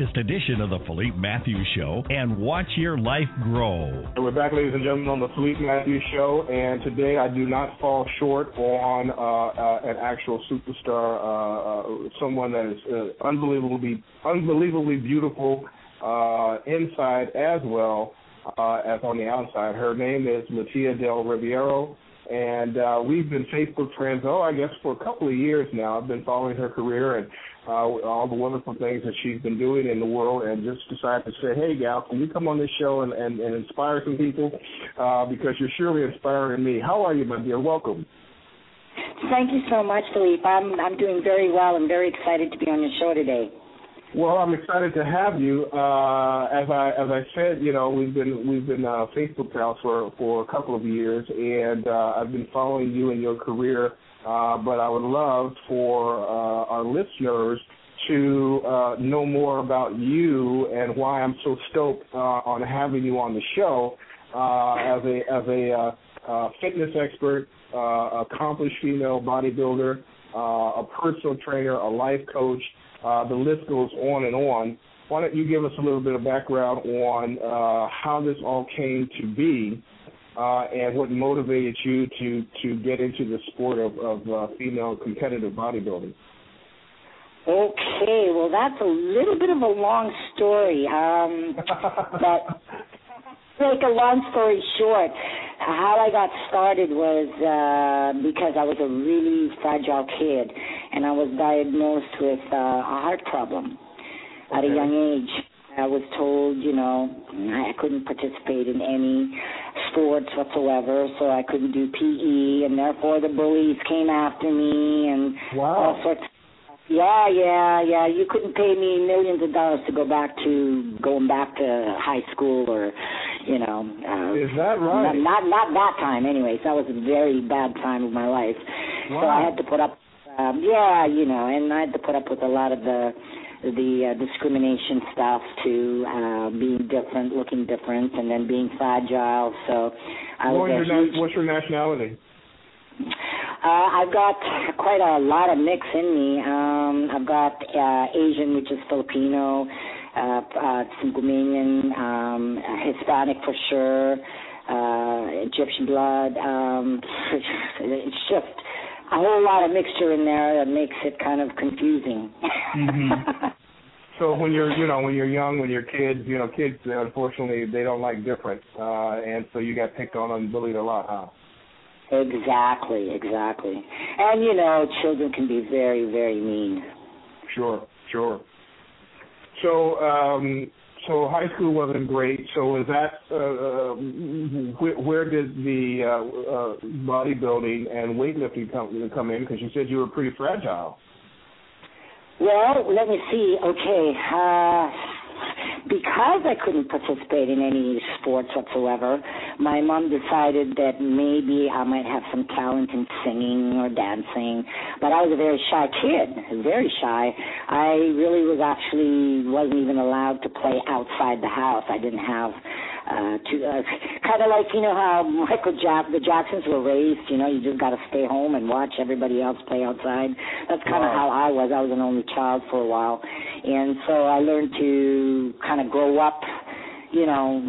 edition of the Philippe Matthews Show and watch your life grow. We're back, ladies and gentlemen, on the Philippe Matthews Show, and today I do not fall short on uh, uh, an actual superstar, uh, uh someone that is uh, unbelievably, unbelievably beautiful uh, inside as well as on the outside. Her name is Latia Del Riviero and uh, we've been Facebook friends. Oh, I guess for a couple of years now. I've been following her career and uh, all the wonderful things that she's been doing in the world, and just decided to say, "Hey, gal, can you come on this show and, and, and inspire some people? Uh, because you're surely inspiring me. How are you, my dear? Welcome." Thank you so much, Philippe. I'm I'm doing very well. I'm very excited to be on your show today. Well, I'm excited to have you. Uh, as I as I said, you know, we've been we've been uh, Facebook pals for for a couple of years, and uh, I've been following you and your career. Uh, but I would love for uh, our listeners to uh, know more about you and why I'm so stoked uh, on having you on the show uh, as a as a uh, uh, fitness expert, uh, accomplished female bodybuilder, uh, a personal trainer, a life coach. Uh, the list goes on and on. Why don't you give us a little bit of background on uh, how this all came to be uh, and what motivated you to, to get into the sport of, of uh, female competitive bodybuilding? Okay, well, that's a little bit of a long story. Um, but make a long story short, how I got started was uh, because I was a really fragile kid, and I was diagnosed with uh, a heart problem okay. at a young age. I was told, you know, I couldn't participate in any sports whatsoever, so I couldn't do PE, and therefore the bullies came after me and wow. all sorts yeah, yeah, yeah. You couldn't pay me millions of dollars to go back to going back to high school or, you know. Uh, Is that right? Not, not not that time. Anyways, that was a very bad time of my life. Wow. So I had to put up. Um, yeah, you know, and I had to put up with a lot of the the uh, discrimination stuff to uh, being different, looking different, and then being fragile. So I was. Your huge, what's your nationality? Uh, I've got quite a lot of mix in me. Um, I've got uh, Asian, which is Filipino, uh, uh, Singumanian, um, Hispanic for sure, uh, Egyptian blood. Um, it's just a whole lot of mixture in there that makes it kind of confusing. mm-hmm. So when you're, you know, when you're young, when you're kids, you know, kids unfortunately they don't like difference, uh, and so you got picked on and bullied a lot, huh? Exactly, exactly. And you know, children can be very, very mean. Sure, sure. So, um, so high school wasn't great. So, is that uh, uh, where, where did the uh, uh, bodybuilding and weightlifting come come in? Because you said you were pretty fragile. Well, let me see. Okay, uh, because I couldn't participate in any sports whatsoever, my mom decided that maybe I might have some talent in singing or dancing. But I was a very shy kid, very shy. I really was actually wasn't even allowed to play outside the house. I didn't have uh to uh, kind of like you know how Michael Jack the Jacksons were raised you know you just got to stay home and watch everybody else play outside. That's kind of wow. how I was. I was an only child for a while. And so I learned to kind of grow up you know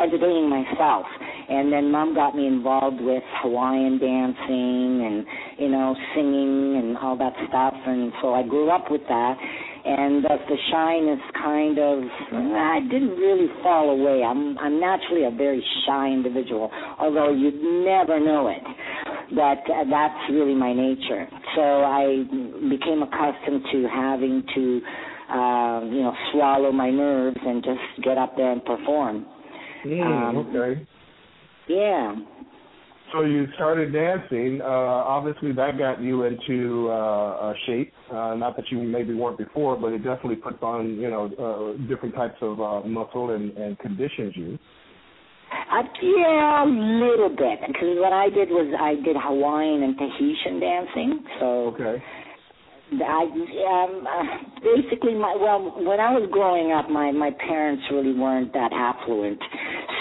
entertaining myself. And then mom got me involved with Hawaiian dancing and you know singing and all that stuff. And so I grew up with that and that the shyness kind of I didn't really fall away. I'm I'm naturally a very shy individual, although you'd never know it. But uh, that's really my nature. So I became accustomed to having to uh, you know, swallow my nerves and just get up there and perform. Mm, Um, okay. Yeah. So you started dancing. Uh, obviously, that got you into uh, uh, shape. Uh, not that you maybe weren't before, but it definitely puts on you know uh, different types of uh, muscle and, and conditions you. Uh, yeah, a little bit. Because what I did was I did Hawaiian and Tahitian dancing. So Okay. I um uh, basically my well when I was growing up my my parents really weren't that affluent.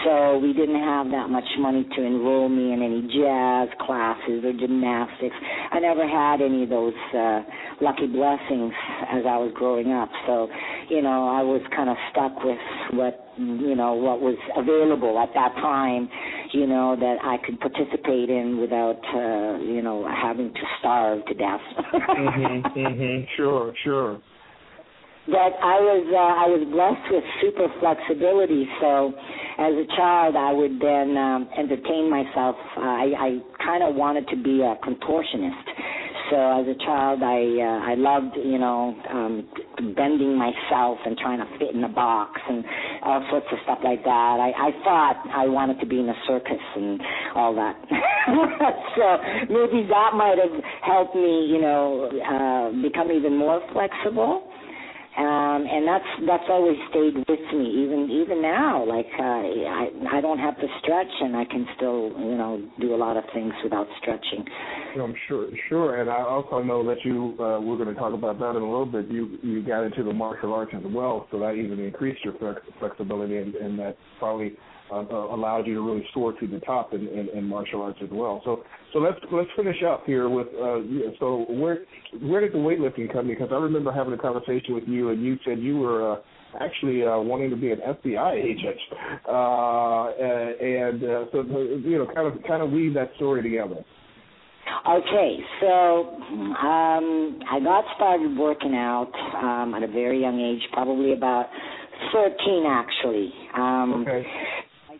So we didn't have that much money to enroll me in any jazz classes or gymnastics. I never had any of those uh lucky blessings as I was growing up. So you know I was kind of stuck with what you know what was available at that time you know that I could participate in without uh you know having to starve to death mhm. Mhm. Sure. Sure. that I was uh, I was blessed with super flexibility. So as a child, I would then um, entertain myself. I, I kind of wanted to be a contortionist. So as a child, I uh, I loved you know um, bending myself and trying to fit in a box and all sorts of stuff like that. I, I thought I wanted to be in a circus and all that. so maybe that might have helped me, you know, uh, become even more flexible um and that's that's always stayed with me even even now like uh i i don't have to stretch and i can still you know do a lot of things without stretching I'm sure, sure, and I also know that you. Uh, we're going to talk about that in a little bit. You you got into the martial arts as well, so that even increased your flex, flexibility, and, and that probably uh, uh, allowed you to really soar to the top in, in, in martial arts as well. So so let's let's finish up here with. Uh, so where where did the weightlifting come in? Because I remember having a conversation with you, and you said you were. Uh, actually uh, wanting to be an FBI agent, uh, and uh, so you know, kind of kind of weave that story together. Okay, so um, I got started working out um, at a very young age, probably about 13 actually. Um, Okay.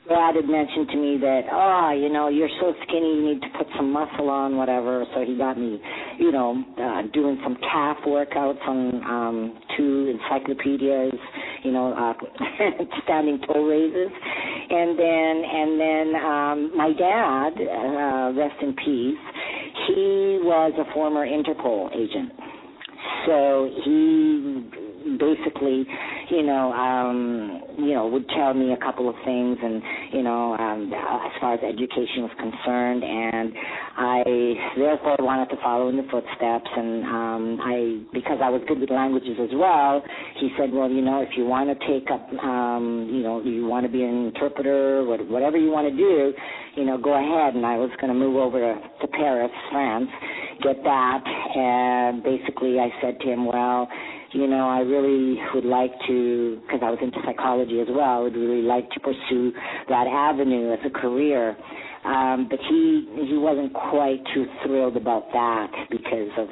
Dad had mentioned to me that, oh, you know, you're so skinny, you need to put some muscle on, whatever. So he got me, you know, uh, doing some calf workouts on um, two encyclopedias, you know, uh, standing toe raises, and then and then um, my dad, uh, rest in peace, he was a former Interpol agent. So he basically, you know, um, you know, would tell me a couple of things, and you know, um, as far as education was concerned, and I therefore wanted to follow in the footsteps, and um, I, because I was good with languages as well, he said, well, you know, if you want to take up, um, you know, you want to be an interpreter, what- whatever you want to do, you know, go ahead. And I was going to move over to, to Paris, France, get that, and basically I said to him, well you know, I really would like to, because I was into psychology as well, I would really like to pursue that avenue as a career. Um, but he he wasn't quite too thrilled about that because of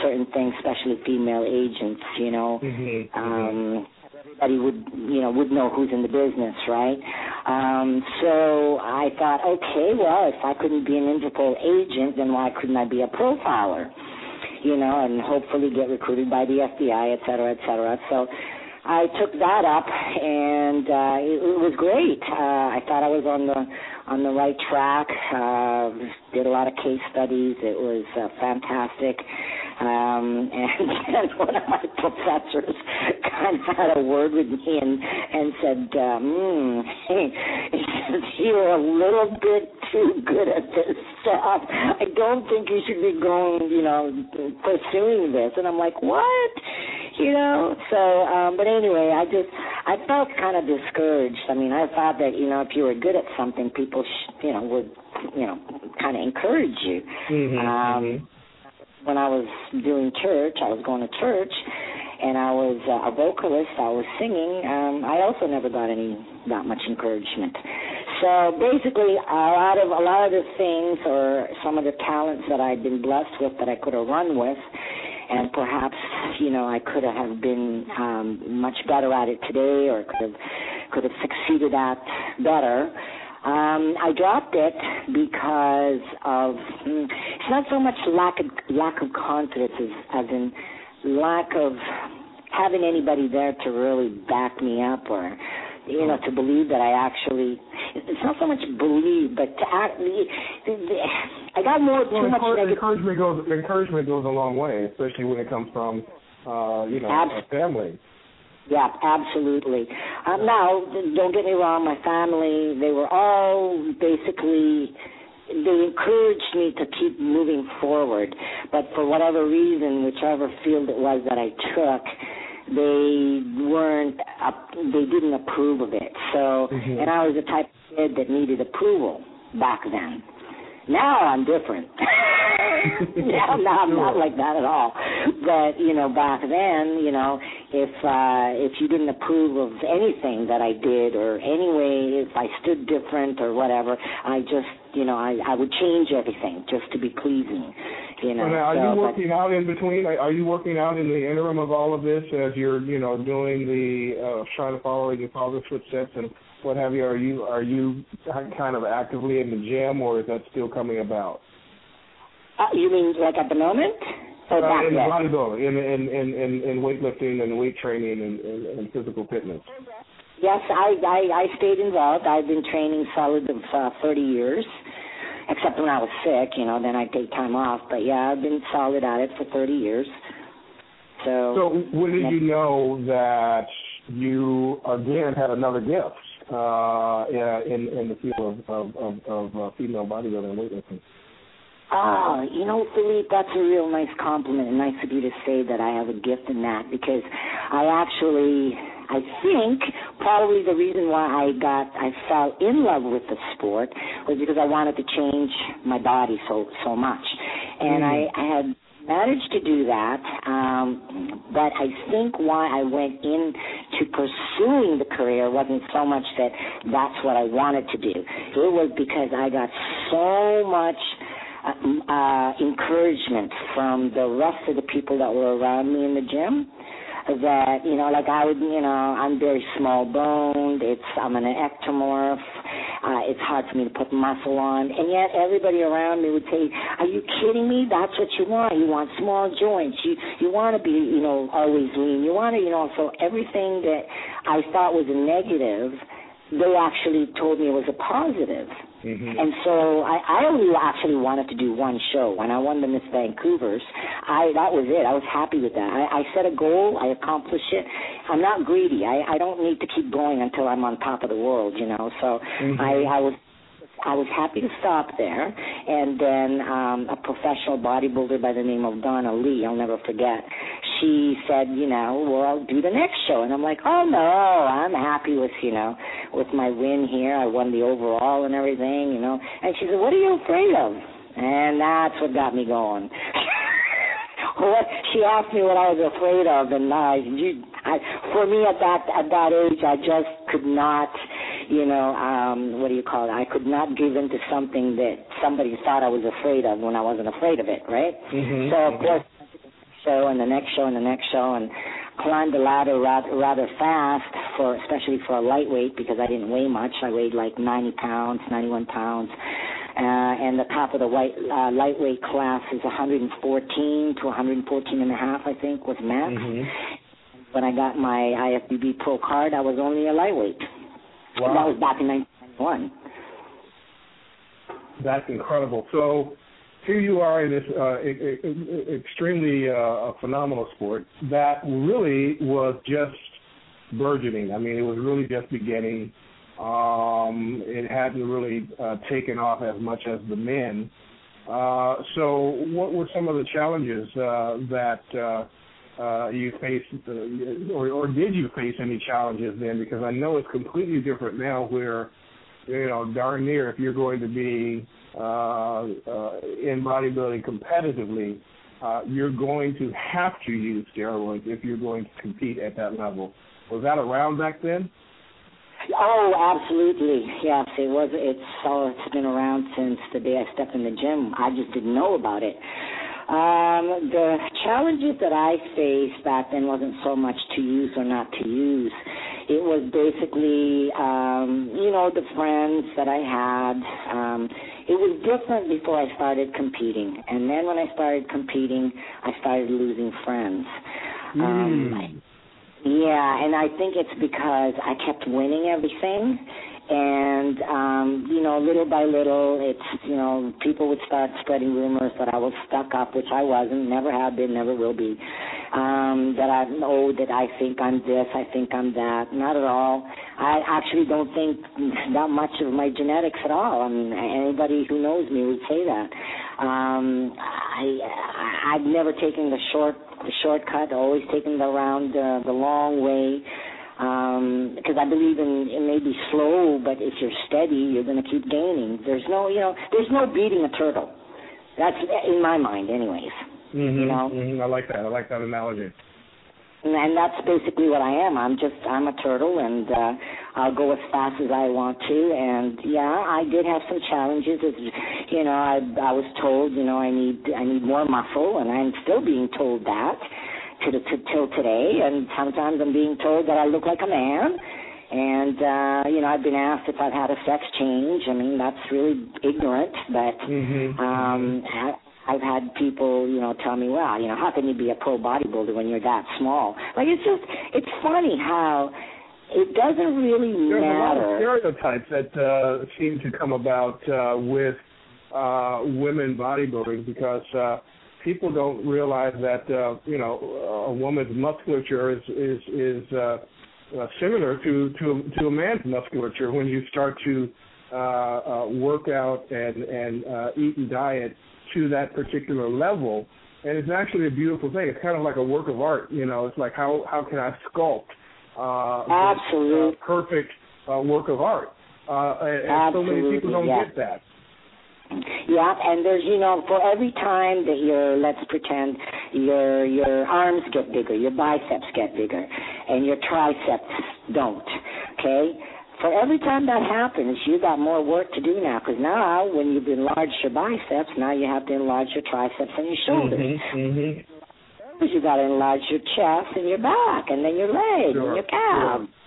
certain things, especially female agents. You know, Mm-hmm. um, everybody would you know would know who's in the business, right? Um, so I thought, okay, well, if I couldn't be an Interpol agent, then why couldn't I be a profiler? You know, and hopefully get recruited by the FBI, et cetera, et cetera. So I took that up, and uh, it, it was great. Uh, I thought I was on the on the right track. Uh, did a lot of case studies. It was uh, fantastic. Um, and, and one of my professors kind of had a word with me and and said, um, he says you're a little bit too good at this stuff. I don't think you should be going, you know, pursuing this. And I'm like, what? You know. So, um, but anyway, I just I felt kind of discouraged. I mean, I thought that you know if you were good at something, people, sh- you know, would you know kind of encourage you. Mm-hmm. Um, when I was doing church, I was going to church, and I was uh, a vocalist. I was singing. Um, I also never got any that much encouragement. So basically, a lot of a lot of the things or some of the talents that I'd been blessed with that I could have run with, and perhaps you know I could have been um, much better at it today, or could have could have succeeded at better. Um, I dropped it because of mm, it's not so much lack of lack of confidence as, as in lack of having anybody there to really back me up or you know, to believe that I actually, it's not so much believe, but to act, I got more, well, too much negative. Encouragement goes, encouragement goes a long way, especially when it comes from, uh, you know, Absolutely. family. Yeah, absolutely. Um, now, don't get me wrong, my family, they were all basically they encouraged me to keep moving forward. But for whatever reason, whichever field it was that I took, they weren't up, they didn't approve of it. So, mm-hmm. and I was the type of kid that needed approval back then. Now I'm different. now, now I'm not like that at all. But you know, back then, you know, if uh if you didn't approve of anything that I did or anyway, if I stood different or whatever, I just you know, I I would change everything just to be pleasing. You know. now, are so, you working but, out in between? Are you working out in the interim of all of this as you're you know doing the uh trying to follow your father's footsteps and what have you? Are you are you kind of actively in the gym, or is that still coming about? Uh, you mean like at the moment? Uh, in bodybuilding, in, in in in in weightlifting and weight training and, and, and physical fitness. Yes, I, I I stayed involved. I've been training solid of uh, 30 years, except when I was sick. You know, then I take time off. But yeah, I've been solid at it for 30 years. So. So when did you know that you again had another gift? uh, in in the field of of, of, of uh, female bodybuilding and weightlifting? Ah, you know, Philippe, that's a real nice compliment, and nice of you to say that I have a gift in that because I actually, I think probably the reason why I got, I fell in love with the sport was because I wanted to change my body so so much, and mm. I, I had managed to do that, um, but I think why I went into pursuing the career wasn't so much that that's what I wanted to do. It was because I got so much uh, uh, encouragement from the rest of the people that were around me in the gym that you know like i would you know i'm very small boned it's i'm an ectomorph uh it's hard for me to put muscle on. And yet everybody around me would say are you kidding me? That's what you want. You want small joints. You you want to be you know always lean. You want to you know so everything that i thought was a negative they actually told me was a positive Mm-hmm. And so I, I only actually wanted to do one show. When I won the Miss Vancouver's, I that was it. I was happy with that. I, I set a goal. I accomplished it. I'm not greedy. I, I don't need to keep going until I'm on top of the world. You know. So mm-hmm. I, I was I was happy to stop there. And then um, a professional bodybuilder by the name of Donna Lee, I'll never forget, she said, you know, well, I'll do the next show. And I'm like, oh, no, I'm happy with, you know, with my win here. I won the overall and everything, you know. And she said, what are you afraid of? And that's what got me going. what she asked me what I was afraid of, and I, you, I, for me at that at that age, I just could not you know, um, what do you call it? I could not give in to something that somebody thought I was afraid of when I wasn't afraid of it, right? Mm-hmm. So of course, show and the next show and the next show and climbed the ladder rather, rather fast for especially for a lightweight because I didn't weigh much. I weighed like 90 pounds, 91 pounds. Uh, and the top of the white uh, lightweight class is 114 to 114 and a half, I think, was max. Mm-hmm. When I got my IFBB Pro card, I was only a lightweight. Wow. That was back in 1991. That's incredible. So here you are in this uh, extremely uh, phenomenal sport that really was just burgeoning. I mean, it was really just beginning. Um, it hadn't really uh, taken off as much as the men. Uh, so, what were some of the challenges uh, that uh, you faced, uh, or, or did you face any challenges then? Because I know it's completely different now, where you know, darn near if you're going to be uh, uh, in bodybuilding competitively, uh, you're going to have to use steroids if you're going to compete at that level. Was that around back then? Oh, absolutely. Yes, it was. It's so it's been around since the day I stepped in the gym. I just didn't know about it. Um, the challenges that I faced back then wasn't so much to use or not to use. It was basically, um, you know, the friends that I had. Um, it was different before I started competing, and then when I started competing, I started losing friends. Mm. Um, Yeah, and I think it's because I kept winning everything and um you know little by little it's you know people would start spreading rumors that I was stuck up which I wasn't never have been never will be. Um that I know that I think I'm this I think I'm that. Not at all. I actually don't think that much of my genetics at all. I mean anybody who knows me would say that. Um I I've never taken the short the shortcut always taken the round uh, the long way um, because I believe in it may be slow, but if you're steady, you're going to keep gaining. There's no, you know, there's no beating a turtle. That's in my mind, anyways. Mm-hmm, you know, mm-hmm. I like that. I like that analogy. And, and that's basically what I am. I'm just I'm a turtle, and uh, I'll go as fast as I want to. And yeah, I did have some challenges. As you know, I I was told, you know, I need I need more muscle, and I'm still being told that to the to, till today, and sometimes I'm being told that I look like a man. And uh, you know, I've been asked if I've had a sex change. I mean, that's really ignorant, but mm-hmm. um, I've had people, you know, tell me, well, you know, how can you be a pro bodybuilder when you're that small? Like it's just, it's funny how it doesn't really There's matter. There's a lot of stereotypes that uh, seem to come about uh, with uh, women bodybuilding because uh, people don't realize that uh, you know a woman's musculature is is is uh, uh, similar to to to a man's musculature when you start to uh, uh, work out and and uh, eat and diet to that particular level. And it's actually a beautiful thing. It's kind of like a work of art, you know. It's like how how can I sculpt uh, Absolutely. This, uh, perfect uh, work of art? Uh, and, and so many people don't yeah. get that. Yeah, and there's you know for every time that your let's pretend your your arms get bigger, your biceps get bigger, and your triceps don't. Okay, for every time that happens, you got more work to do now because now when you've enlarged your biceps, now you have to enlarge your triceps and your shoulders. Mm-hmm, mm-hmm. You got to enlarge your chest and your back, and then your legs sure, and your calves. Sure.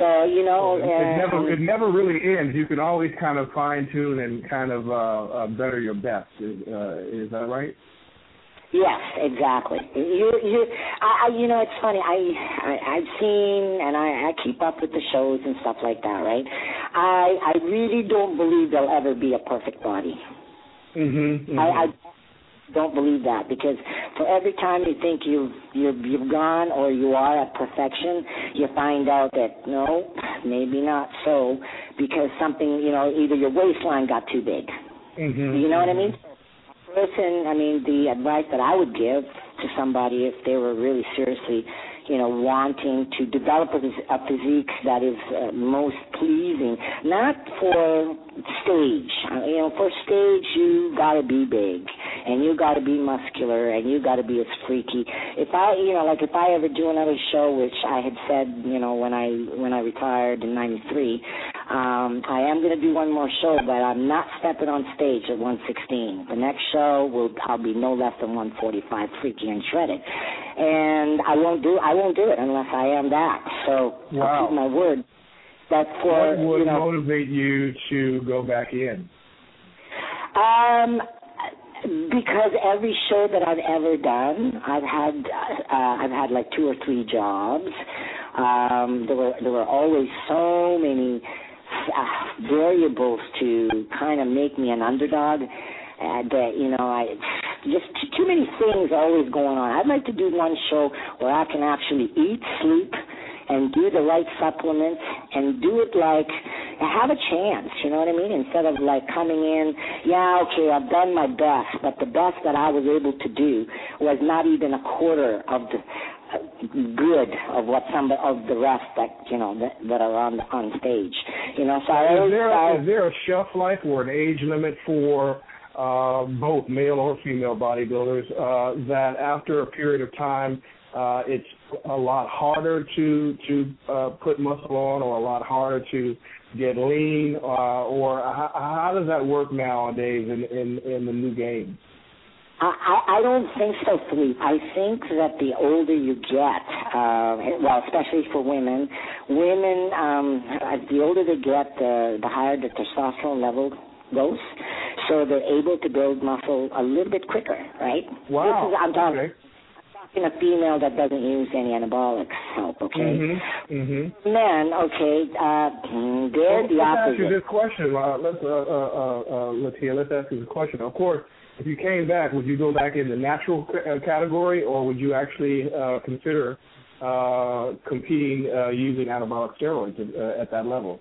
So you know, it, uh, it never it never really ends. You can always kind of fine tune and kind of uh, uh, better your best. Is, uh, is that right? Yes, exactly. You, you, I, I, you know, it's funny. I, I, I've seen and I, I keep up with the shows and stuff like that, right? I, I really don't believe there'll ever be a perfect body. Mm-hmm, mm-hmm. I, I don't believe that because for every time you think you've you've you've gone or you are at perfection, you find out that no, maybe not so because something you know either your waistline got too big. Mm-hmm. You know what I mean? Person, I mean the advice that I would give to somebody if they were really seriously you know, wanting to develop a, physique that is uh, most pleasing, not for stage. Uh, you know, for stage you got to be big and you got to be muscular and you got to be as freaky. If I, you know, like if I ever do another show, which I had said, you know, when I when I retired in '93, um, I am going to do one more show, but I'm not stepping on stage at 116. The next show will I'll be no less than 145, freaky and shredded, and I won't do I won't do it unless I am that. So wow. I'll keep my word. That for what would you know, motivate you to go back in? Um, because every show that I've ever done, I've had uh, I've had like two or three jobs. Um, there were there were always so many uh, variables to kind of make me an underdog. Uh, that you know, I just too, too many things are always going on. I'd like to do one show where I can actually eat, sleep, and do the right supplements and do it like have a chance, you know what I mean? Instead of like coming in, yeah, okay, I've done my best, but the best that I was able to do was not even a quarter of the good of what some of the rest that you know that, that are on on stage. You know, so is there, I, is there a shelf life or an age limit for uh, both male or female bodybuilders uh, that after a period of time uh, it's a lot harder to to uh, put muscle on or a lot harder to get lean uh, or how, how does that work nowadays in, in, in the new game? I, I don't think so, Philippe. I think that the older you get, uh, well, especially for women, women, um, the older they get, the, the higher the testosterone level goes. So they're able to build muscle a little bit quicker, right? Wow. This is, I'm talking, okay in a female that doesn't use any anabolics help, okay? Mm-hmm. Mm-hmm. Men, okay, uh, they're well, the let's opposite. ask you this question. Uh, let's uh, uh, uh, uh, Latia, let's ask you this question. Of course, if you came back, would you go back in the natural uh, category, or would you actually uh, consider uh, competing uh, using anabolic steroids at, uh, at that level?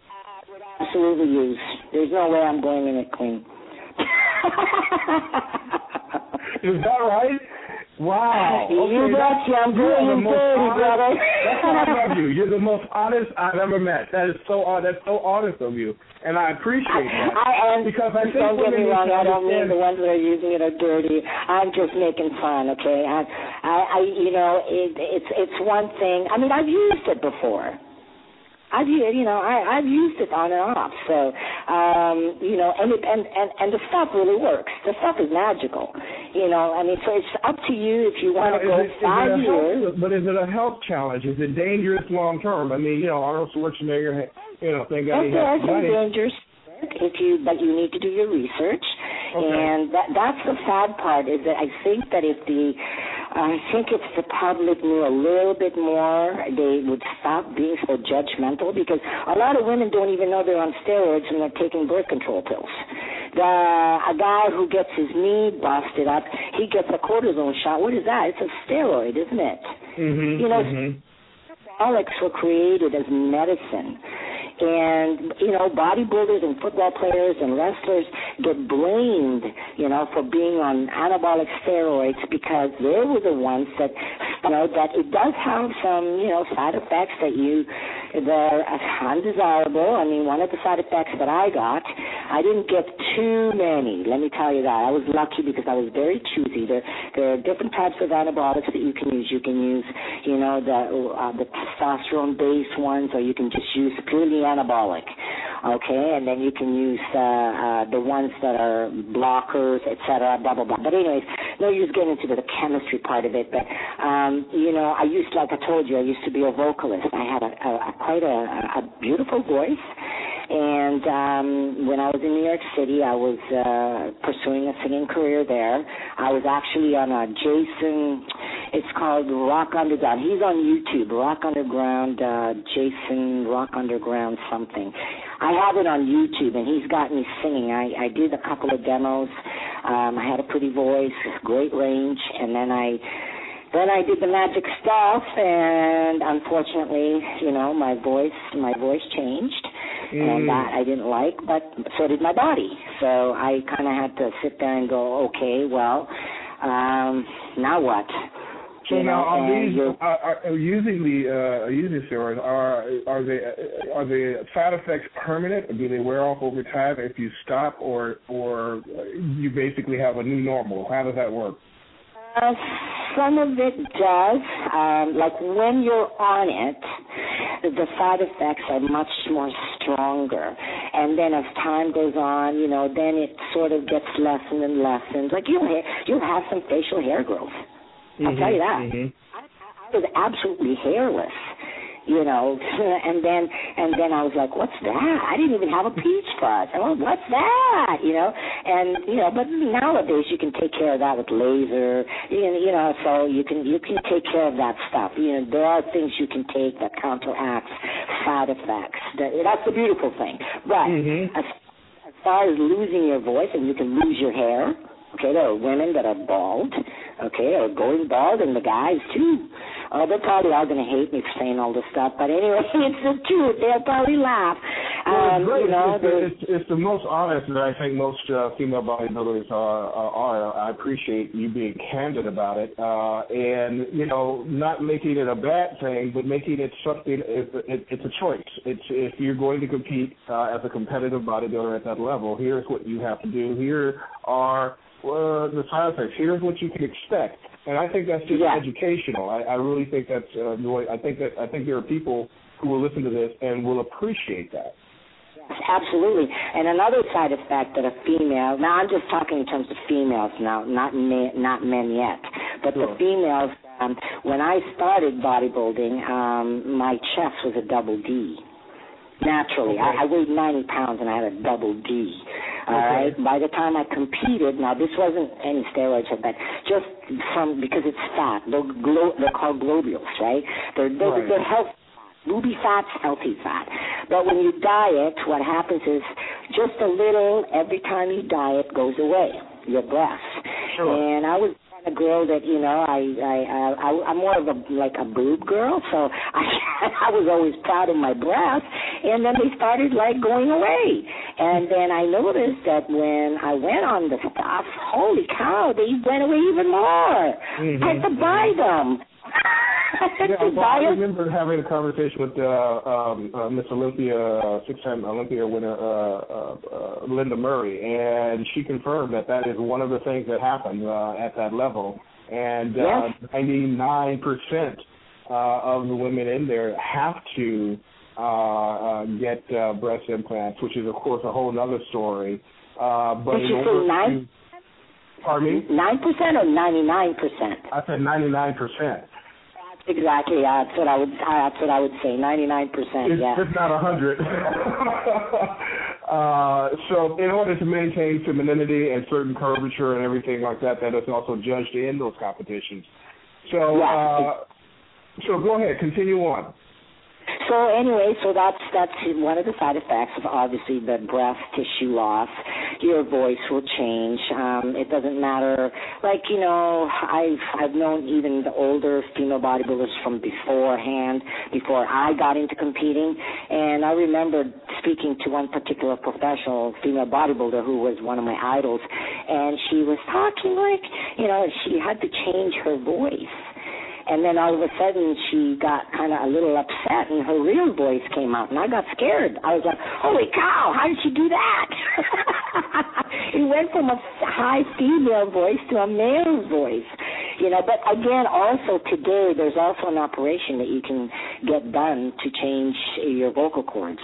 Absolutely use. There's no way I'm going in it clean. Is that right? Wow. You Okay, bet you I'm you are the most honest- brother. That's why I love you. You're the most honest I've ever met. That is so that's so honest of you, and I appreciate that. I am. because I think don't get me wrong. I don't mean the ones that are using it are dirty. I'm just making fun. Okay. I, I, I you know, it, it's it's one thing. I mean, I've used it before. I've used, you know, I I've used it on and off. So, um, you know, and it, and and and the stuff really works. The stuff is magical. You know, I mean, so it's up to you if you want Now, to go it, five years. health, but is it a health challenge? Is it dangerous long term? I mean, you know, Arnold Schwarzenegger, you know, thank God he has money. If you, but you need to do your research. Okay. And that that's the sad part is that I think that if the I think if the public knew a little bit more, they would stop being so judgmental because a lot of women don't even know they're on steroids and they're taking birth control pills. The a guy who gets his knee busted up, he gets a cortisone shot. What is that? It's a steroid, isn't it? Mm-hmm, You know, mm-hmm. Anabolics were created as medicine. And, you know, bodybuilders and football players and wrestlers get blamed, you know, for being on anabolic steroids because they were the ones that, you know, that it does have some, you know, side effects that you, they're undesirable. I mean, one of the side effects that I got, I didn't get too many, let me tell you that. I was lucky because I was very choosy. There, there are different types of antibiotics that you can use. You can use, you know, the, uh, the testosterone-based ones, or you can just use purely anabolic. Okay, and then you can use uh, uh, the ones that are blockers, et cetera, blah blah blah. But anyways, no use getting into the chemistry part of it. But um, you know, I used, like I told you, I used to be a vocalist. I had a, a, a quite a, a beautiful voice. And um, when I was in New York City, I was uh, pursuing a singing career there. I was actually on a Jason. It's called Rock Underground. He's on YouTube. Rock Underground. Uh, Jason Rock Underground something. I have it on YouTube, and he's got me singing. I, I did a couple of demos. Um, I had a pretty voice, great range, and then I then I did the magic stuff, and unfortunately, you know, my voice my voice changed, and Mm. that I didn't like, but so did my body. So I kind of had to sit there and go, okay, well, um, now what? So You now, know, are and these are, are using the uh, using steroids? Are are they are the side effects permanent? Or do they wear off over time if you stop, or or you basically have a new normal? How does that work? Uh, some of it does. Um, like when you're on it, the side effects are much more stronger. And then as time goes on, you know, then it sort of gets lessened and lessened. Like you'll you'll have some facial hair growth. I'll tell you that. Mhm. I was absolutely hairless, you know, and then and then I was like, what's that? I didn't even have a peach fuzz. I went, what's that? You know, and you know, but nowadays you can take care of that with laser, you know, you know, so you can you can take care of that stuff. You know, there are things you can take that counteracts side effects. That, that's the beautiful thing. But Mhm. as, as far as losing your voice, and you can lose your hair. Okay, there are women that are bald, okay, or going bald, and the guys too. Oh, they're probably all going to hate me for saying all this stuff, but anyway, it's the truth. They'll probably laugh. Well, it's Um, you know, it's, it's, it's the most honest that I think most uh, female bodybuilders are, are. I appreciate you being candid about it, uh, and you know, not making it a bad thing, but making it something. It's, it, it's a choice. It's if you're going to compete uh, as a competitive bodybuilder at that level. Here's what you have to do. Here are uh, the side effects. Here's what you can expect. And I think that's just Yeah. educational. I, I really think that's uh. I think that I think there are people who will listen to this and will appreciate that. Absolutely. And another side effect that a female, now I'm just talking in terms of females now, not men, not men yet, but Sure. the females, um, when I started bodybuilding, um, my chest was a double D. Naturally, Okay. I, I weighed 90 pounds and I had a double D. All right. By the time I competed, now this wasn't any steroids but just from because it's fat. They're glo- they're called globules, right? They're they're, Right. they're healthy. Booby fat's healthy fat. But when you diet, what happens is just a little every time you diet goes away. Your breasts. Sure. And I was kind of girl that you know I I I, I'm more of a like a boob girl, so I I was always proud of my breasts. And then they started like going away. And then I noticed that when I went on the stuff, holy cow, they went away even more. Mhm. I had to buy them. Yeah, well, I remember having a conversation with uh, um, uh, Miss Olympia, uh, six-time Olympia winner uh, uh, uh, Lenda Murray, and she confirmed that that is one of the things that happen uh, at that level. And uh, Yes. 99% uh, of the women in there have to uh, uh, get uh, breast implants, which is, of course, a whole other story. Uh, but Did you say nine? to, pardon me? Nine percent or ninety nine percent? I said 99%. Exactly. That's what I would. That's what I would say. Ninety nine percent. Yeah. it's not a hundred. uh, so in order to maintain femininity and certain curvature and everything like that, that is also judged in those competitions. So, Yeah. uh, so go ahead, continue on. So anyway, so that's that's one of the side effects of obviously the breast tissue loss. Your voice will change. Um, it doesn't matter. Like you know, I've I've known even the older female bodybuilders from beforehand, before I got into competing, and I remember speaking to one particular professional female bodybuilder who was one of my idols, and she was talking like you know she had to change her voice and then all of a sudden she got kind of a little upset and her real voice came out and I got scared. I was like, "Holy cow, how did she do that?" it went from a high female voice to a male voice. You know, but again, also today there's also an operation that you can get done to change your vocal cords.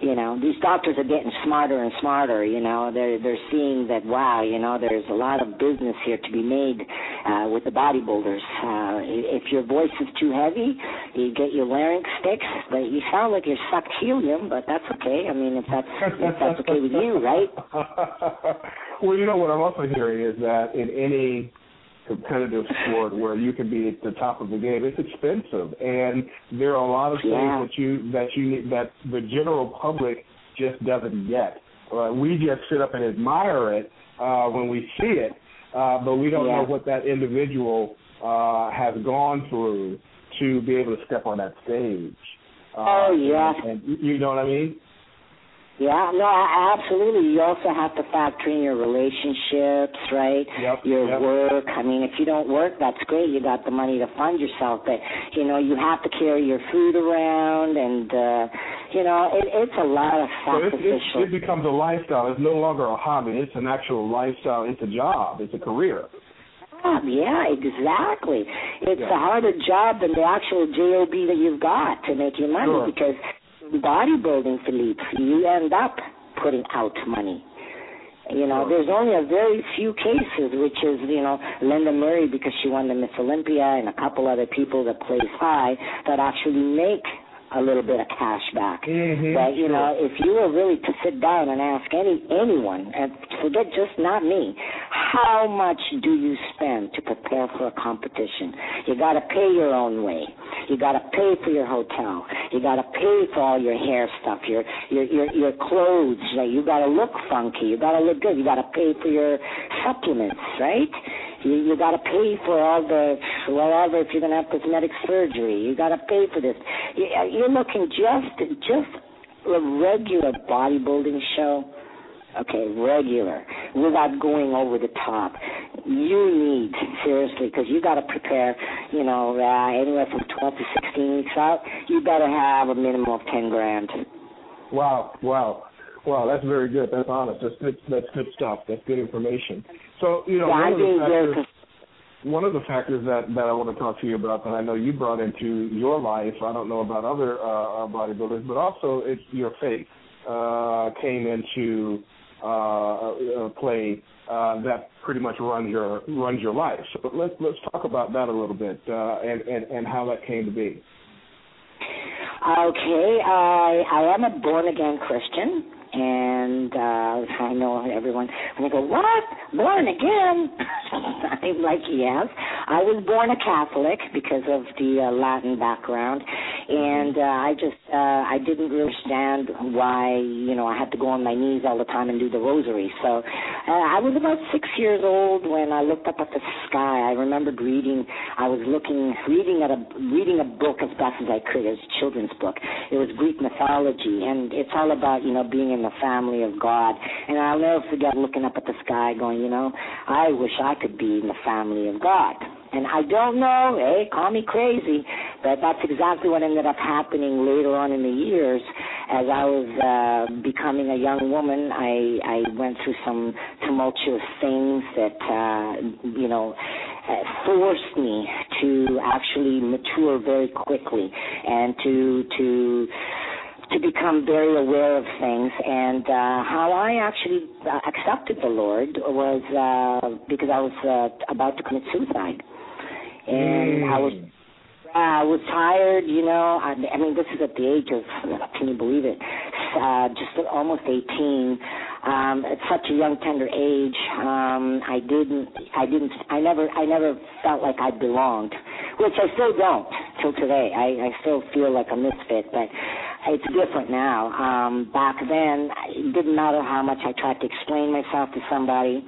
You know, these doctors are getting smarter and smarter. You know, they're they're seeing that wow, you know, there's a lot of business here to be made uh, with the bodybuilders. Uh, if your voice is too heavy, you get your larynx fixed. But you sound like you're sucked helium, but that's okay. I mean, if that's if that's okay with you, right? well, you know what I'm also hearing is that in any competitive sport where you can be at the top of the game, it's expensive, and there are a lot of things Yeah. that you that you need that the general public just doesn't get. Uh, we just sit up and admire it uh, when we see it, uh, but we don't Yeah. know what that individual uh, has gone through to be able to step on that stage. Uh, Oh, yes. and, and you know what I mean? Yeah, no, absolutely. You also have to factor in your relationships, right? Yep, Your yep. work. I mean, if you don't work, that's great. You got the money to fund yourself, but you know, you have to carry your food around, and uh, you know, it, it's a lot of So it, it, it becomes a lifestyle. It's no longer a hobby. It's an actual lifestyle. It's a job. It's a career. Yeah, exactly. It's Yeah. a harder job than the actual job that you've got to make your money Sure. because bodybuilding, Philippe, you end up putting out money. You know, there's only a very few cases, which is, you know, Lenda Murray because she won the Miss Olympia and a couple other people that place high that actually make a little bit of cash back. Mhm, But you know, if you were really to sit down and ask any anyone, and forget just not me, how much do you spend to prepare for a competition? You got to pay your own way. You got to pay for your hotel. You got to pay for all your hair stuff, your your your, your clothes. You got to look funky. You got to look good. You got to pay for your supplements, right? You you got to pay for all the whatever if you're gonna have cosmetic surgery. You got to pay for this. You, you're looking just just a regular bodybuilding show. Okay, regular, without going over the top. You need seriously because you got to prepare. You know, uh, anywhere from 12 to 16 weeks out. You to have a minimum of 10 grand. Wow, wow, wow. That's very good. That's honest. That's good. That's good stuff. That's good information. So you know, Yeah, one of the factors, one of the factors that that I want to talk to you about that I know you brought into your life. I don't know about other uh, uh, bodybuilders, but also it's your faith uh, came into uh, uh, play uh, that pretty much runs your runs your life. So let's let's talk about that a little bit uh, and, and and how that came to be. Okay, I I am a born again Christian, and uh, I know everyone. And they go, "What? Born again?" I'm like, "Yes." I was born a Catholic because of the uh, Latin background, and uh, I just uh, I didn't really understand why you know I had to go on my knees all the time and do the rosary. So uh, I was about six years old when I looked up at the sky. I remembered reading. I was looking, reading at a reading a book as best as I could. It was a children's book. It was Greek mythology, and it's all about you know being in the family of God. And I'll never forget looking up at the sky, going, you know, I wish I could be in the family of God. And I don't know, hey, call me crazy, but that's exactly what ended up happening later on in the years. As I was uh, becoming a young woman, I, I went through some tumultuous things that, uh, you know, uh, forced me to actually mature very quickly and to to to become very aware of things. And uh, how I actually uh, accepted the Lord was uh, because I was uh, about to commit suicide and mm. I was I was tired, you know. I, I mean, this is at the age of can you believe it? Uh, just almost 18. Um, at such a young, tender age, um, I didn't, I didn't, I never, I never felt like I belonged, which I still don't till today. I, I still feel like a misfit, but it's different now. Um, back then, it didn't matter how much I tried to explain myself to somebody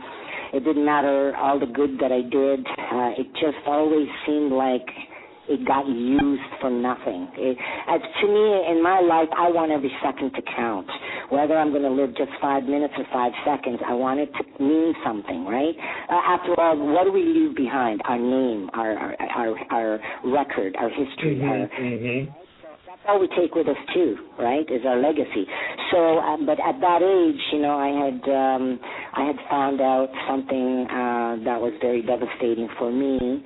it didn't matter all the good that I did. Uh, it just always seemed like it got used for nothing. It, as to me, in my life, I want every second to count. Whether I'm going to live just five minutes or five seconds, I want it to mean something, right? Uh, after all, what do we leave behind? Our name, our our our, our record, our history, mm-hmm, our, mm-hmm all we take with us too, right? Is our legacy. So, um, but at that age, you know, I had um, I had found out something uh, that was very devastating for me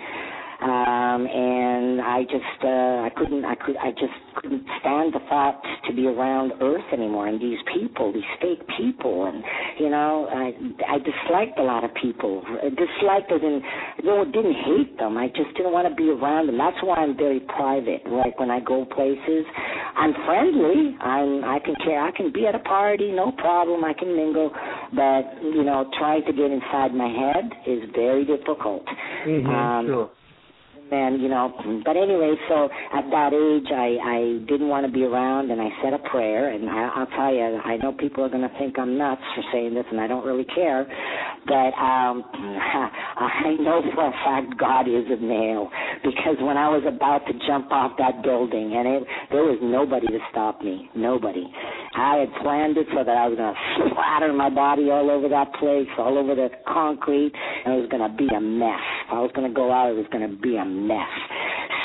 um, and I just uh, I couldn't I could I just couldn't stand the thought to be around Earth anymore and these people these fake people. And you know I I disliked a lot of people. Disliked as in no didn't hate them. I just didn't want to be around them. That's why I'm very private. Like when I go places I'm friendly. I'm I can care. I can be at a party no problem. I can mingle. But you know trying to get inside my head is very difficult. Mm-hmm, um, sure and you know. But anyway so at that age i i didn't want to be around and i said a prayer. And I, i'll tell you i know people are going to think i'm nuts for saying this and i don't really care. But um i know for a fact god is a nail. Because when i was about to jump off that building and it there was nobody to stop me. Nobody. I had planned it so that i was going to splatter my body all over that place all over the concrete and it was going to be a mess. If i was going to go out it was going to be a.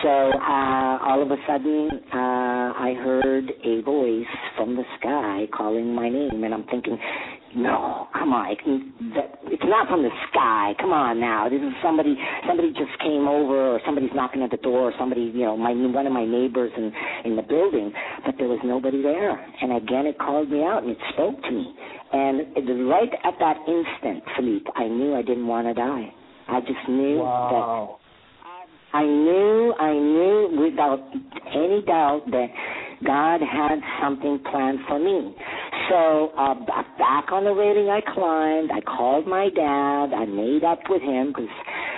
So uh, all of a sudden, uh, I heard a voice from the sky calling my name, and I'm thinking, no, come on, that, it's not from the sky. Come on now, this is somebody. Somebody just came over, or somebody's knocking at the door, or somebody, you know, my one of my neighbors in in the building. But there was nobody there, and again it called me out and it spoke to me. And it right at that instant, Philippe, I knew I didn't want to die. I just knew wow. that I knew, I knew without any doubt that God had something planned for me. So uh, back on the railing, I climbed. I called my dad. I made up with him because,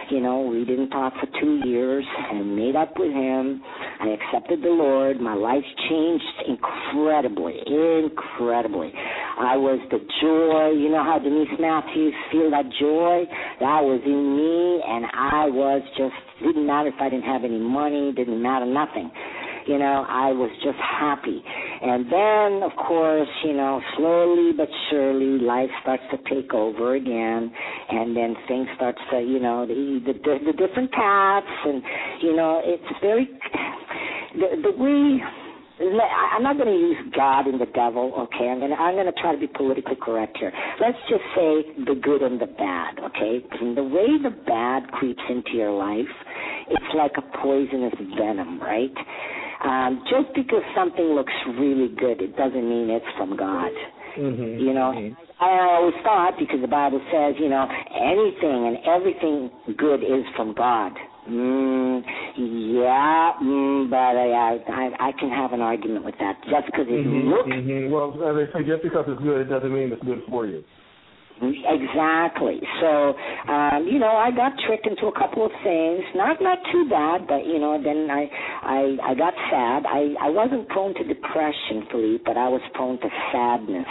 you know, we didn't talk for two years. I made up with him. I accepted the Lord. My life changed incredibly, incredibly. I was the joy. You know how Denise Matthews feel that joy? That was in me, and I was just didn't matter if I didn't have any money. Didn't matter nothing. You know, I was just happy. And then, of course, you know, slowly but surely, life starts to take over again, and then things start to, you know, the the, the different paths, and you know, it's very the the way I'm not going to use God and the devil. Okay, I'm going to I'm going to try to be politically correct here. Let's just say the good and the bad. Okay, and the way the bad creeps into your life, it's like a poisonous venom, right? Um, just because something looks really good, it doesn't mean it's from God. Mm-hmm. You know, mm-hmm. I always thought because the Bible says, you know, anything and everything good is from God. Mm, yeah, mm, but I, I I can have an argument with that just because it mm-hmm, looks. Mm-hmm. Well, as I say, just because it's good, it doesn't mean it's good for you. Exactly. So, um, you know, I got tricked into a couple of things. Not not too bad, but you know, then I I I got sad. I I wasn't prone to depression, Philippe, but I was prone to sadness.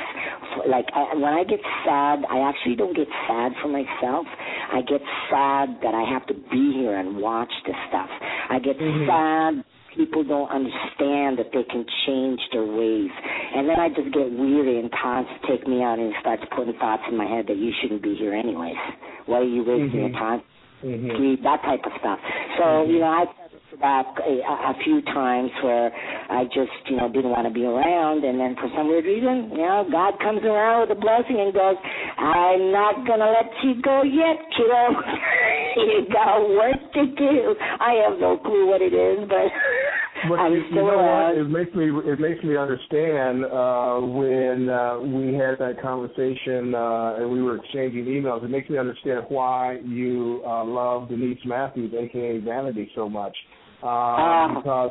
Like I, when I get sad, I actually don't get sad for myself. I get sad that I have to be here and watch this stuff. I get mm-hmm. sad people don't understand that they can change their ways. And then I just get weary and Tom take me out and starts putting thoughts in my head that you shouldn't be here anyways. Why are you wasting mm-hmm. your time? Mm-hmm. That type of stuff. So, mm-hmm. you know, I've back a, a few times where I just, you know, didn't want to be around, and then for some weird reason, you know, God comes around with a blessing and goes, "I'm not gonna let you go yet, kiddo. you got work to do." I have no clue what it is, but. But I'm you, still you know what? It makes me it makes me understand uh, when uh, we had that conversation uh, and we were exchanging emails. It makes me understand why you uh, love Denise Matthews, aka Vanity, so much uh, because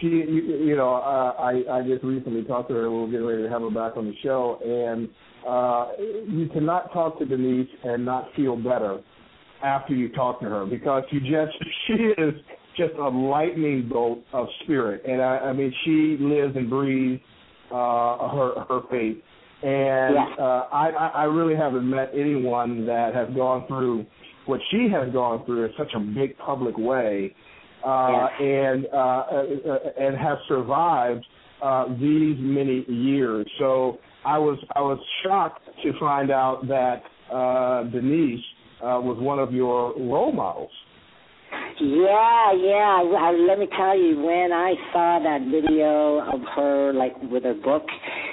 she, you, you know, uh, I I just recently talked to her. We're getting ready to have her back on the show, and uh, you cannot talk to Denise and not feel better after you talk to her because you just she is just a lightning bolt of spirit, and I, I mean she lives and breathes uh, her her faith, and yeah. uh, I I really haven't met anyone that has gone through what she has gone through in such a big public way uh, and uh, uh, and have survived uh, these many years. So I was I was shocked to find out that uh, Denise uh, was one of your role models. Yeah, yeah. I, let me tell you, when I saw that video of her, like with her book,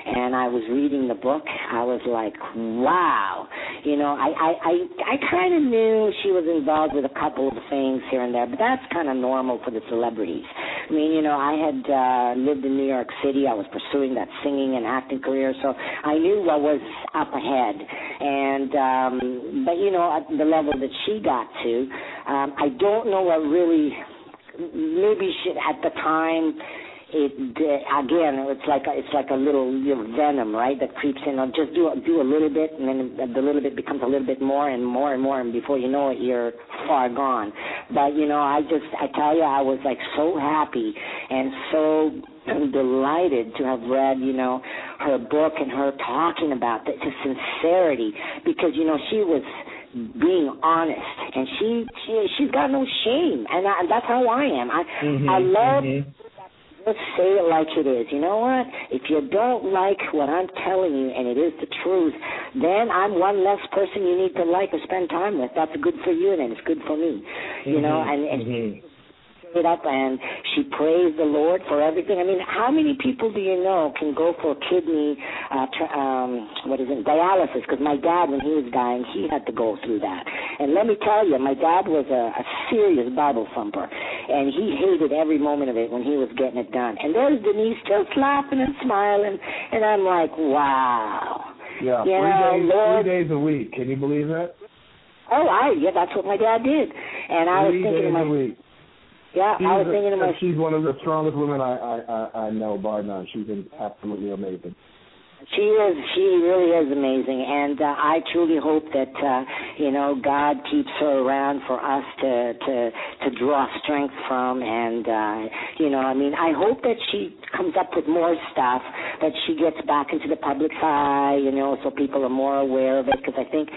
and I was reading the book, I was like, wow. You know, I I I, I kind of knew she was involved with a couple of things here and there, but that's kind of normal for the celebrities. I mean, you know, I had uh, lived in New York City. I was pursuing that singing and acting career, so I knew what was up ahead. And um, but you know, at the level that she got to, um, I don't know what really. Maybe she, at the time it again it's like a, it's like a little you know, venom right that creeps in. I'll just do do a little bit and then the little bit becomes a little bit more and more and more and before you know it you're far gone. But you know I just I tell you I was like so happy and so delighted to have read you know her book and her talking about the, the sincerity because you know she was being honest and she she she's got no shame and I, that's how I am. I mm-hmm, I love mm-hmm Let's say it like it is. You know what? If you don't like what I'm telling you and it is the truth, then I'm one less person you need to like or spend time with. That's good for you and it's good for me. Mm-hmm. You know, and, and mm-hmm it up and she praised the Lord for everything. I mean, how many people do you know can go for kidney, uh, tra- um, what is it, dialysis? Because my dad, when he was dying, he had to go through that. And let me tell you, my dad was a, a serious Bible thumper, and he hated every moment of it when he was getting it done. And there's Denise just laughing and smiling, and I'm like, wow. Yeah, you three, know, days, Lord, three days a week. Can you believe that? Oh, I yeah, that's what my dad did. And I three was thinking days my, a week. Yeah, she's I was thinking myself. She's one of the strongest women I I I, I know, bar none. She's absolutely amazing. She is. She really is amazing, and uh, I truly hope that uh, you know God keeps her around for us to to to draw strength from, and uh, you know, I mean, I hope that she comes up with more stuff that she gets back into the public's eye, you know, so people are more aware of it. Because I think,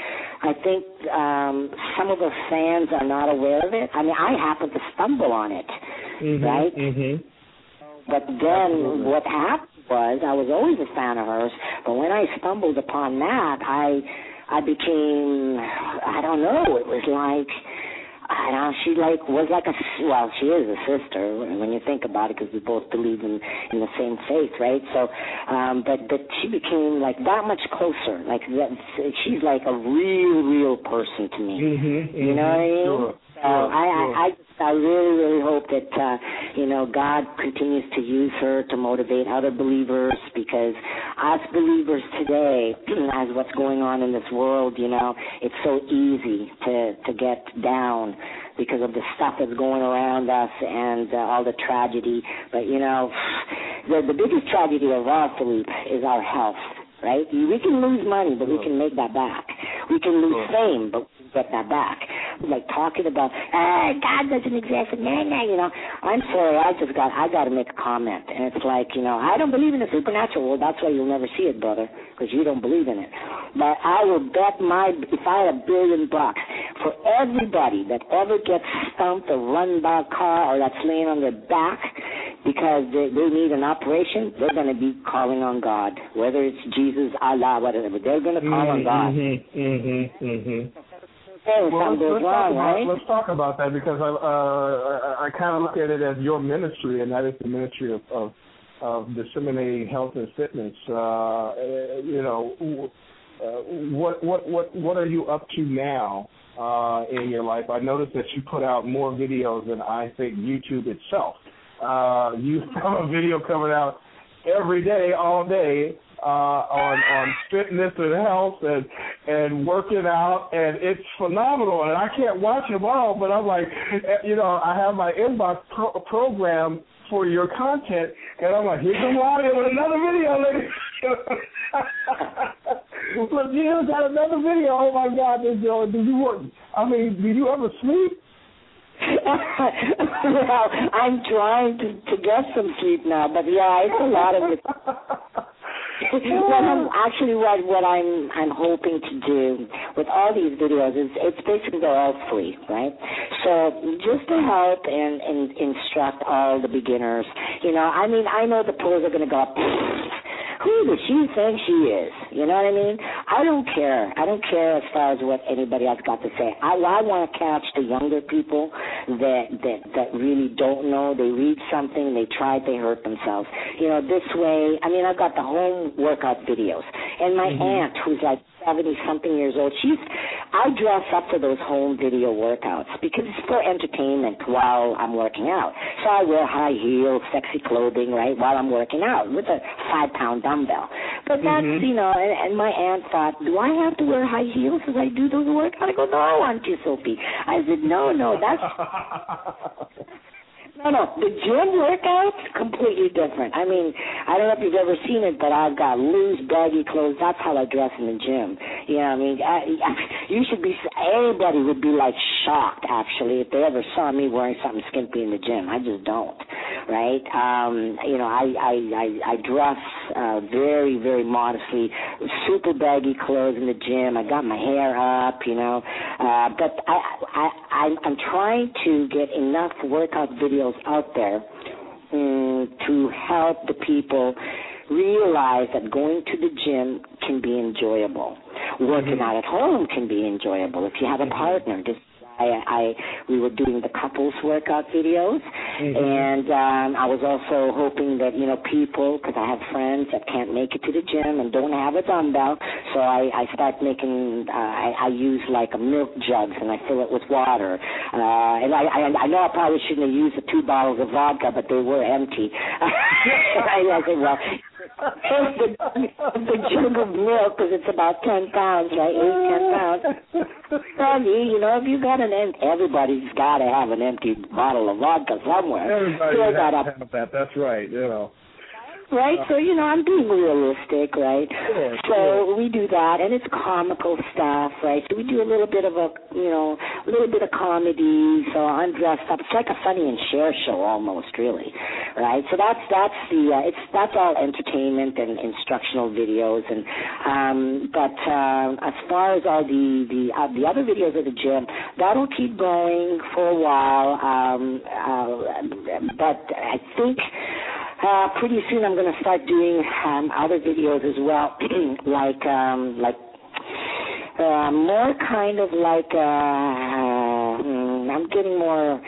I think um, some of the fans are not aware of it. I mean, I happen to stumble on it, mm-hmm, right? Mm-hmm. But then Absolutely. what happened? was. I was always a fan of hers, but when I stumbled upon that, I I became I don't know. It was like I don't know. She like was like a well, she is a sister when you think about it, because we both believe in in the same faith, right? So, um, but but she became like that much closer. Like that, she's like a real, real person to me. Mm-hmm, you know mm-hmm, what I mean? Sure, so sure, I, sure. I I I really, really hope that uh, you know God continues to use her to motivate other believers because us believers today, as what's going on in this world, you know, it's so easy to to get down because of the stuff that's going around us and uh, all the tragedy. But you know, the the biggest tragedy of all, Philippe, is our health. Right? We can lose money, but we can make that back. We can lose fame, but get that back like talking about ah God doesn't exist nah, nah, you know. I'm sorry, I just got I got to make a comment, and it's like you know I don't believe in the supernatural. Well, that's why you'll never see it, brother, because you don't believe in it. But I will bet my if I had a billion bucks for everybody that ever gets stumped or run by a car or that's laying on their back because they, they need an operation, they're going to be calling on God, whether it's Jesus, Allah, whatever. They're going to call mm-hmm, on God. Mm-hmm, mm-hmm, mm-hmm well, let's, let's, talk about, let's talk about that because I uh, I, I kind of look at it as your ministry, and that is the ministry of of, of disseminating health and fitness. Uh, you know, uh, what what what what are you up to now uh, in your life? I noticed that you put out more videos than I think YouTube itself. Uh, you have a video coming out every day, all day, uh, on on fitness and health and and working out, and it's phenomenal. And I can't watch them all, but I'm like, you know, I have my inbox pro- program for your content, and I'm like, here's Melania with another video, ladies. Look, you got another video. Oh my God, this girl, do you work? I mean, did you ever sleep? well, I'm trying to to get some sleep now, but yeah, it's a lot of it. what I'm actually what what I'm I'm hoping to do with all these videos is it's basically they're all free, right? So just to help and, and instruct all the beginners, you know, I mean I know the pros are gonna go who does she think she is? You know what I mean? I don't care. I don't care as far as what anybody else got to say. I, I want to catch the younger people that that that really don't know. They read something, they try, they hurt themselves. You know, this way. I mean, I've got the home workout videos, and my mm-hmm. aunt, who's like seventy something years old, she's I dress up for those home video workouts because it's for entertainment while I'm working out. So I wear high heels, sexy clothing, right, while I'm working out with a five pound dumbbell. But that's mm-hmm. you know, and, and my aunt thought, do I have to wear high heels as I do those workouts? I go, no, Auntie Sophie. I said, no, no, that's No, no, the gym workouts completely different. I mean, I don't know if you've ever seen it, but I've got loose, baggy clothes. That's how I dress in the gym. You know, what I mean, I, I, you should be. Anybody would be like shocked actually if they ever saw me wearing something skimpy in the gym. I just don't, right? Um, you know, I I I, I dress uh, very very modestly, super baggy clothes in the gym. I got my hair up, you know, uh, but I I I'm, I'm trying to get enough workout videos out there um, to help the people realize that going to the gym can be enjoyable. Working mm-hmm. out at home can be enjoyable. If you have a mm-hmm. partner, just I, I we were doing the couples workout videos, mm-hmm. and um, I was also hoping that you know people, because I have friends that can't make it to the gym and don't have a dumbbell, so I, I start making. Uh, I, I use like a milk jugs and I fill it with water, uh, and I, I I know I probably shouldn't have used the two bottles of vodka, but they were empty. I, said, well, the, the jug of milk because it's about ten pounds, right? Eight, ten oh. pounds. Well, you, you know, if you got an empty, everybody's got to have an empty bottle of vodka somewhere. Everybody has to have that. That's right. You know right? So you know, I'm being realistic, right? Sure, so sure. we do that, and it's comical stuff, right? So we do a little bit of a, you know, a little bit of comedy. So I'm dressed up. It's like a funny and share show almost, really, right? So that's that's the uh, it's that's all entertainment and instructional videos, and um, but uh, as far as all the the uh, the other videos of the gym, that'll keep going for a while. Um, uh, but I think uh, pretty soon I'm going to start doing um, other videos as well, like um, like uh, more kind of like uh, uh, I'm getting more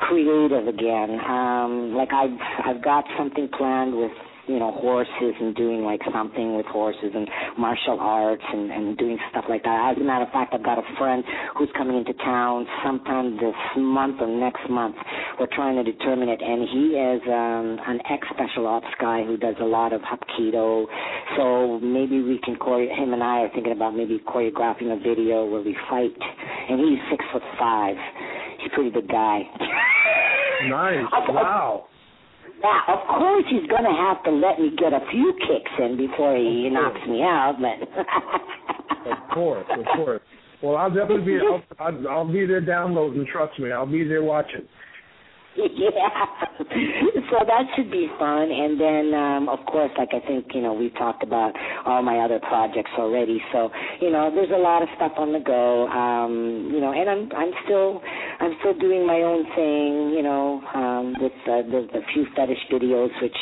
creative again. Um, like I've I've got something planned with you know horses and doing like something with horses and martial arts and and doing stuff like that. As a matter of fact, I've got a friend who's coming into town sometime this month or next month. We're trying to determine it, and he is um, an ex special ops guy who does a lot of hapkido. So maybe we can chore- him and I are thinking about maybe choreographing a video where we fight, and he's six foot five he's a pretty good guy. nice. Wow. Now, of course, he's going to have to let me get a few kicks in before he knocks me out. But Of course, of course. Well, I'll definitely be. I'll, I'll, I'll be there downloading. Trust me, I'll be there watching. yeah. So that should be fun. And then, um, of course, like I think, you know, we've talked about all my other projects already. So, you know, there's a lot of stuff on the go. Um, you know, and I'm I'm still I'm still doing my own thing, you know, um, with uh, the, the few fetish videos, which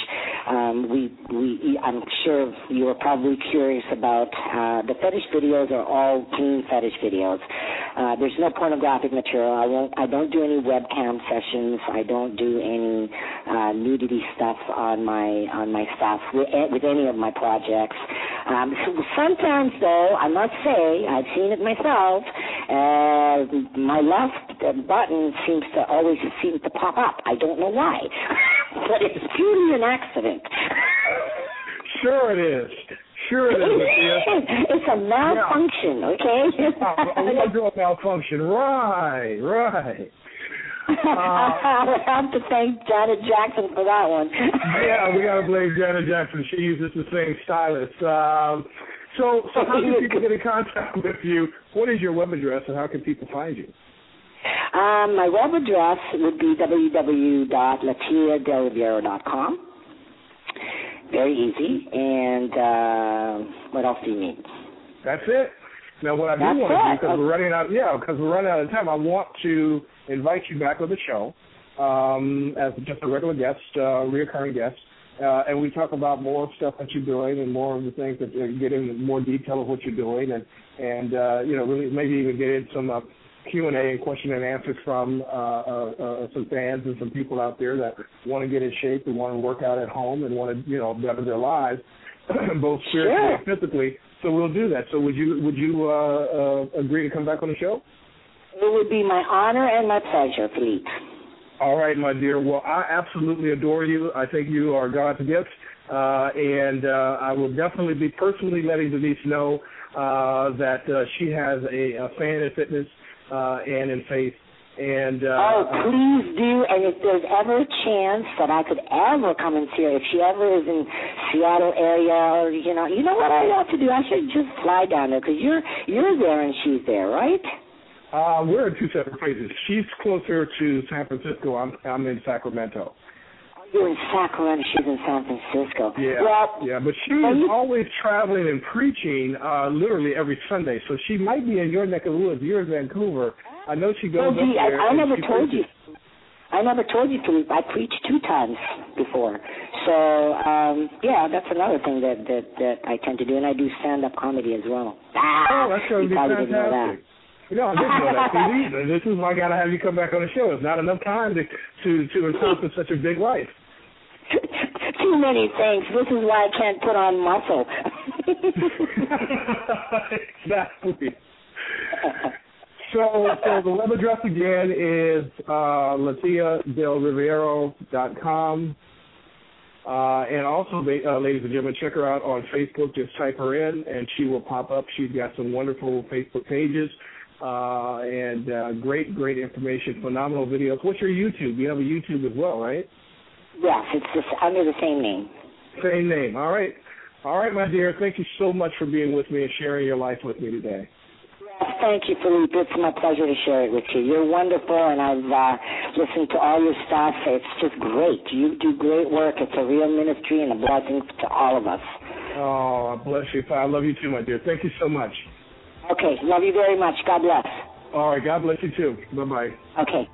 um, we we I'm sure you are probably curious about. Uh, the fetish videos are all clean fetish videos. Uh, there's no pornographic material. I won't. I don't do any webcam sessions. I don't do any uh, nudity stuff on my on my stuff with, with any of my projects. Um, so sometimes, though, I must say, I've seen it myself. Uh, my left button seems to always seem to pop up. I don't know why, but it's purely an accident. Sure it is. Sure it is. It's a malfunction, okay? a wardrobe malfunction. Right, right. I have to thank Janet Jackson for that one. yeah, we gotta blame Janet Jackson. She uses the same stylist. Um, so, so how can people get in contact with you? What is your web address, and how can people find you? Um, my web address would be www.latiadelriviero.com. Very easy. And uh, what else do you need? That's it. Now, what I do That's want to do, because we're running out, yeah, because we're running out of time, I want to invite you back on the show um, as just a regular guest, uh, reoccurring guest, uh, and we talk about more stuff that you're doing and more of the things that uh, get into more detail of what you're doing, and and uh, you know, really maybe even get in some uh, Q and A and question and answers from uh, uh, uh, some fans and some people out there that want to get in shape and want to work out at home and want to you know better their lives, both spiritually Sure. and physically. So we'll do that. So would you would you uh, uh, agree to come back on the show? It would be my honor and my pleasure, Philippe. All right, my dear. Well, I absolutely adore you. I think you are God's gift, uh, and uh, I will definitely be personally letting Denise know uh, that uh, she has a, a fan in fitness uh, and in faith. And uh, Oh, please do. And if there's ever a chance that I could ever come and see her, if she ever is in Seattle area, or you know, you know what I ought to do? I should just fly down there because you're you're there and she's there, right? uh, we're in two separate places. She's closer to San Francisco. I'm I'm in Sacramento. You're in Sacramento. She's in San Francisco. Yeah, Well, yeah, but she is you- always traveling and preaching, uh, literally every Sunday. So she might be in your neck of the woods. You're in Vancouver. I know she goes gee, up there. I, I never told preaches. you. I never told you, to. I preached two times before. So, um, yeah, that's another thing that, that, that I tend to do, and I do stand-up comedy as well. Ah, Oh, that's going to be didn't know that. fantastic. No, I didn't know that. See, this is why I got to have you come back on the show. It's not enough time to to to encompass such a big life. Too many things. This is why I can't put on muscle. exactly. So, so the web address again is uh, LatiaDelRiviero.com. Uh, and also, uh, ladies and gentlemen, check her out on Facebook. Just type her in, and she will pop up. She's got some wonderful Facebook pages uh, and uh, great, great information, phenomenal videos. What's your YouTube? You have a YouTube as well, right? yes, it's just under the same name. Same name. All right. All right, my dear. Thank you so much for being with me and sharing your life with me today. Thank you, Philippe. It's my pleasure to share it with you. You're wonderful, and I've uh, listened to all your stuff. It's just great. You do great work. It's a real ministry and a blessing to all of us. Oh, bless you. I love you too, my dear. Thank you so much. Okay, love you very much. God bless. All right. God bless you too. Bye bye. Okay,